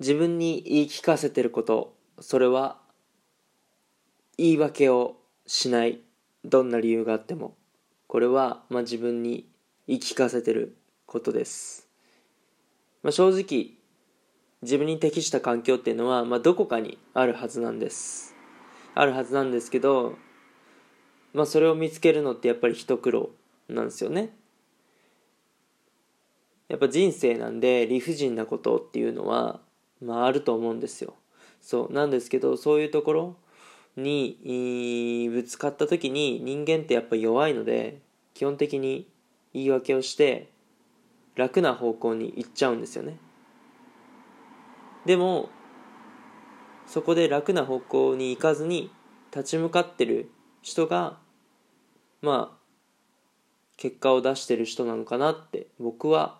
自分に言い聞かせてることそれは言い訳をしないどんな理由があってもこれは、まあ、自分に言い聞かせてることです、まあ、正直自分に適した環境っていうのは、まあ、どこかにあるはずなんです。あるはずなんですけど、まあ、それを見つけるのってやっぱり一苦労なんですよね。やっぱ人生なんで理不尽なことっていうのは、まあ、あると思うんですよ。そうなんですけどそういうところにぶつかった時に人間ってやっぱ弱いので基本的に言い訳をして楽な方向に行っちゃうんですよね。でもそこで楽な方向に行かずに立ち向かってる人がまあ結果を出してる人なのかなって僕は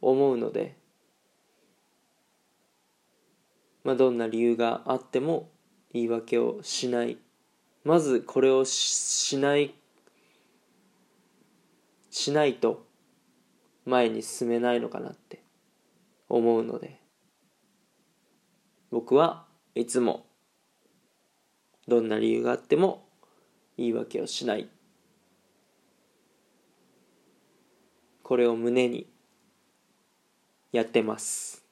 思うので。まあどんな理由があっても言い訳をしないまずこれをしないしないと前に進めないのかなって思うので僕はいつもどんな理由があっても言い訳をしない。これを胸にやってます。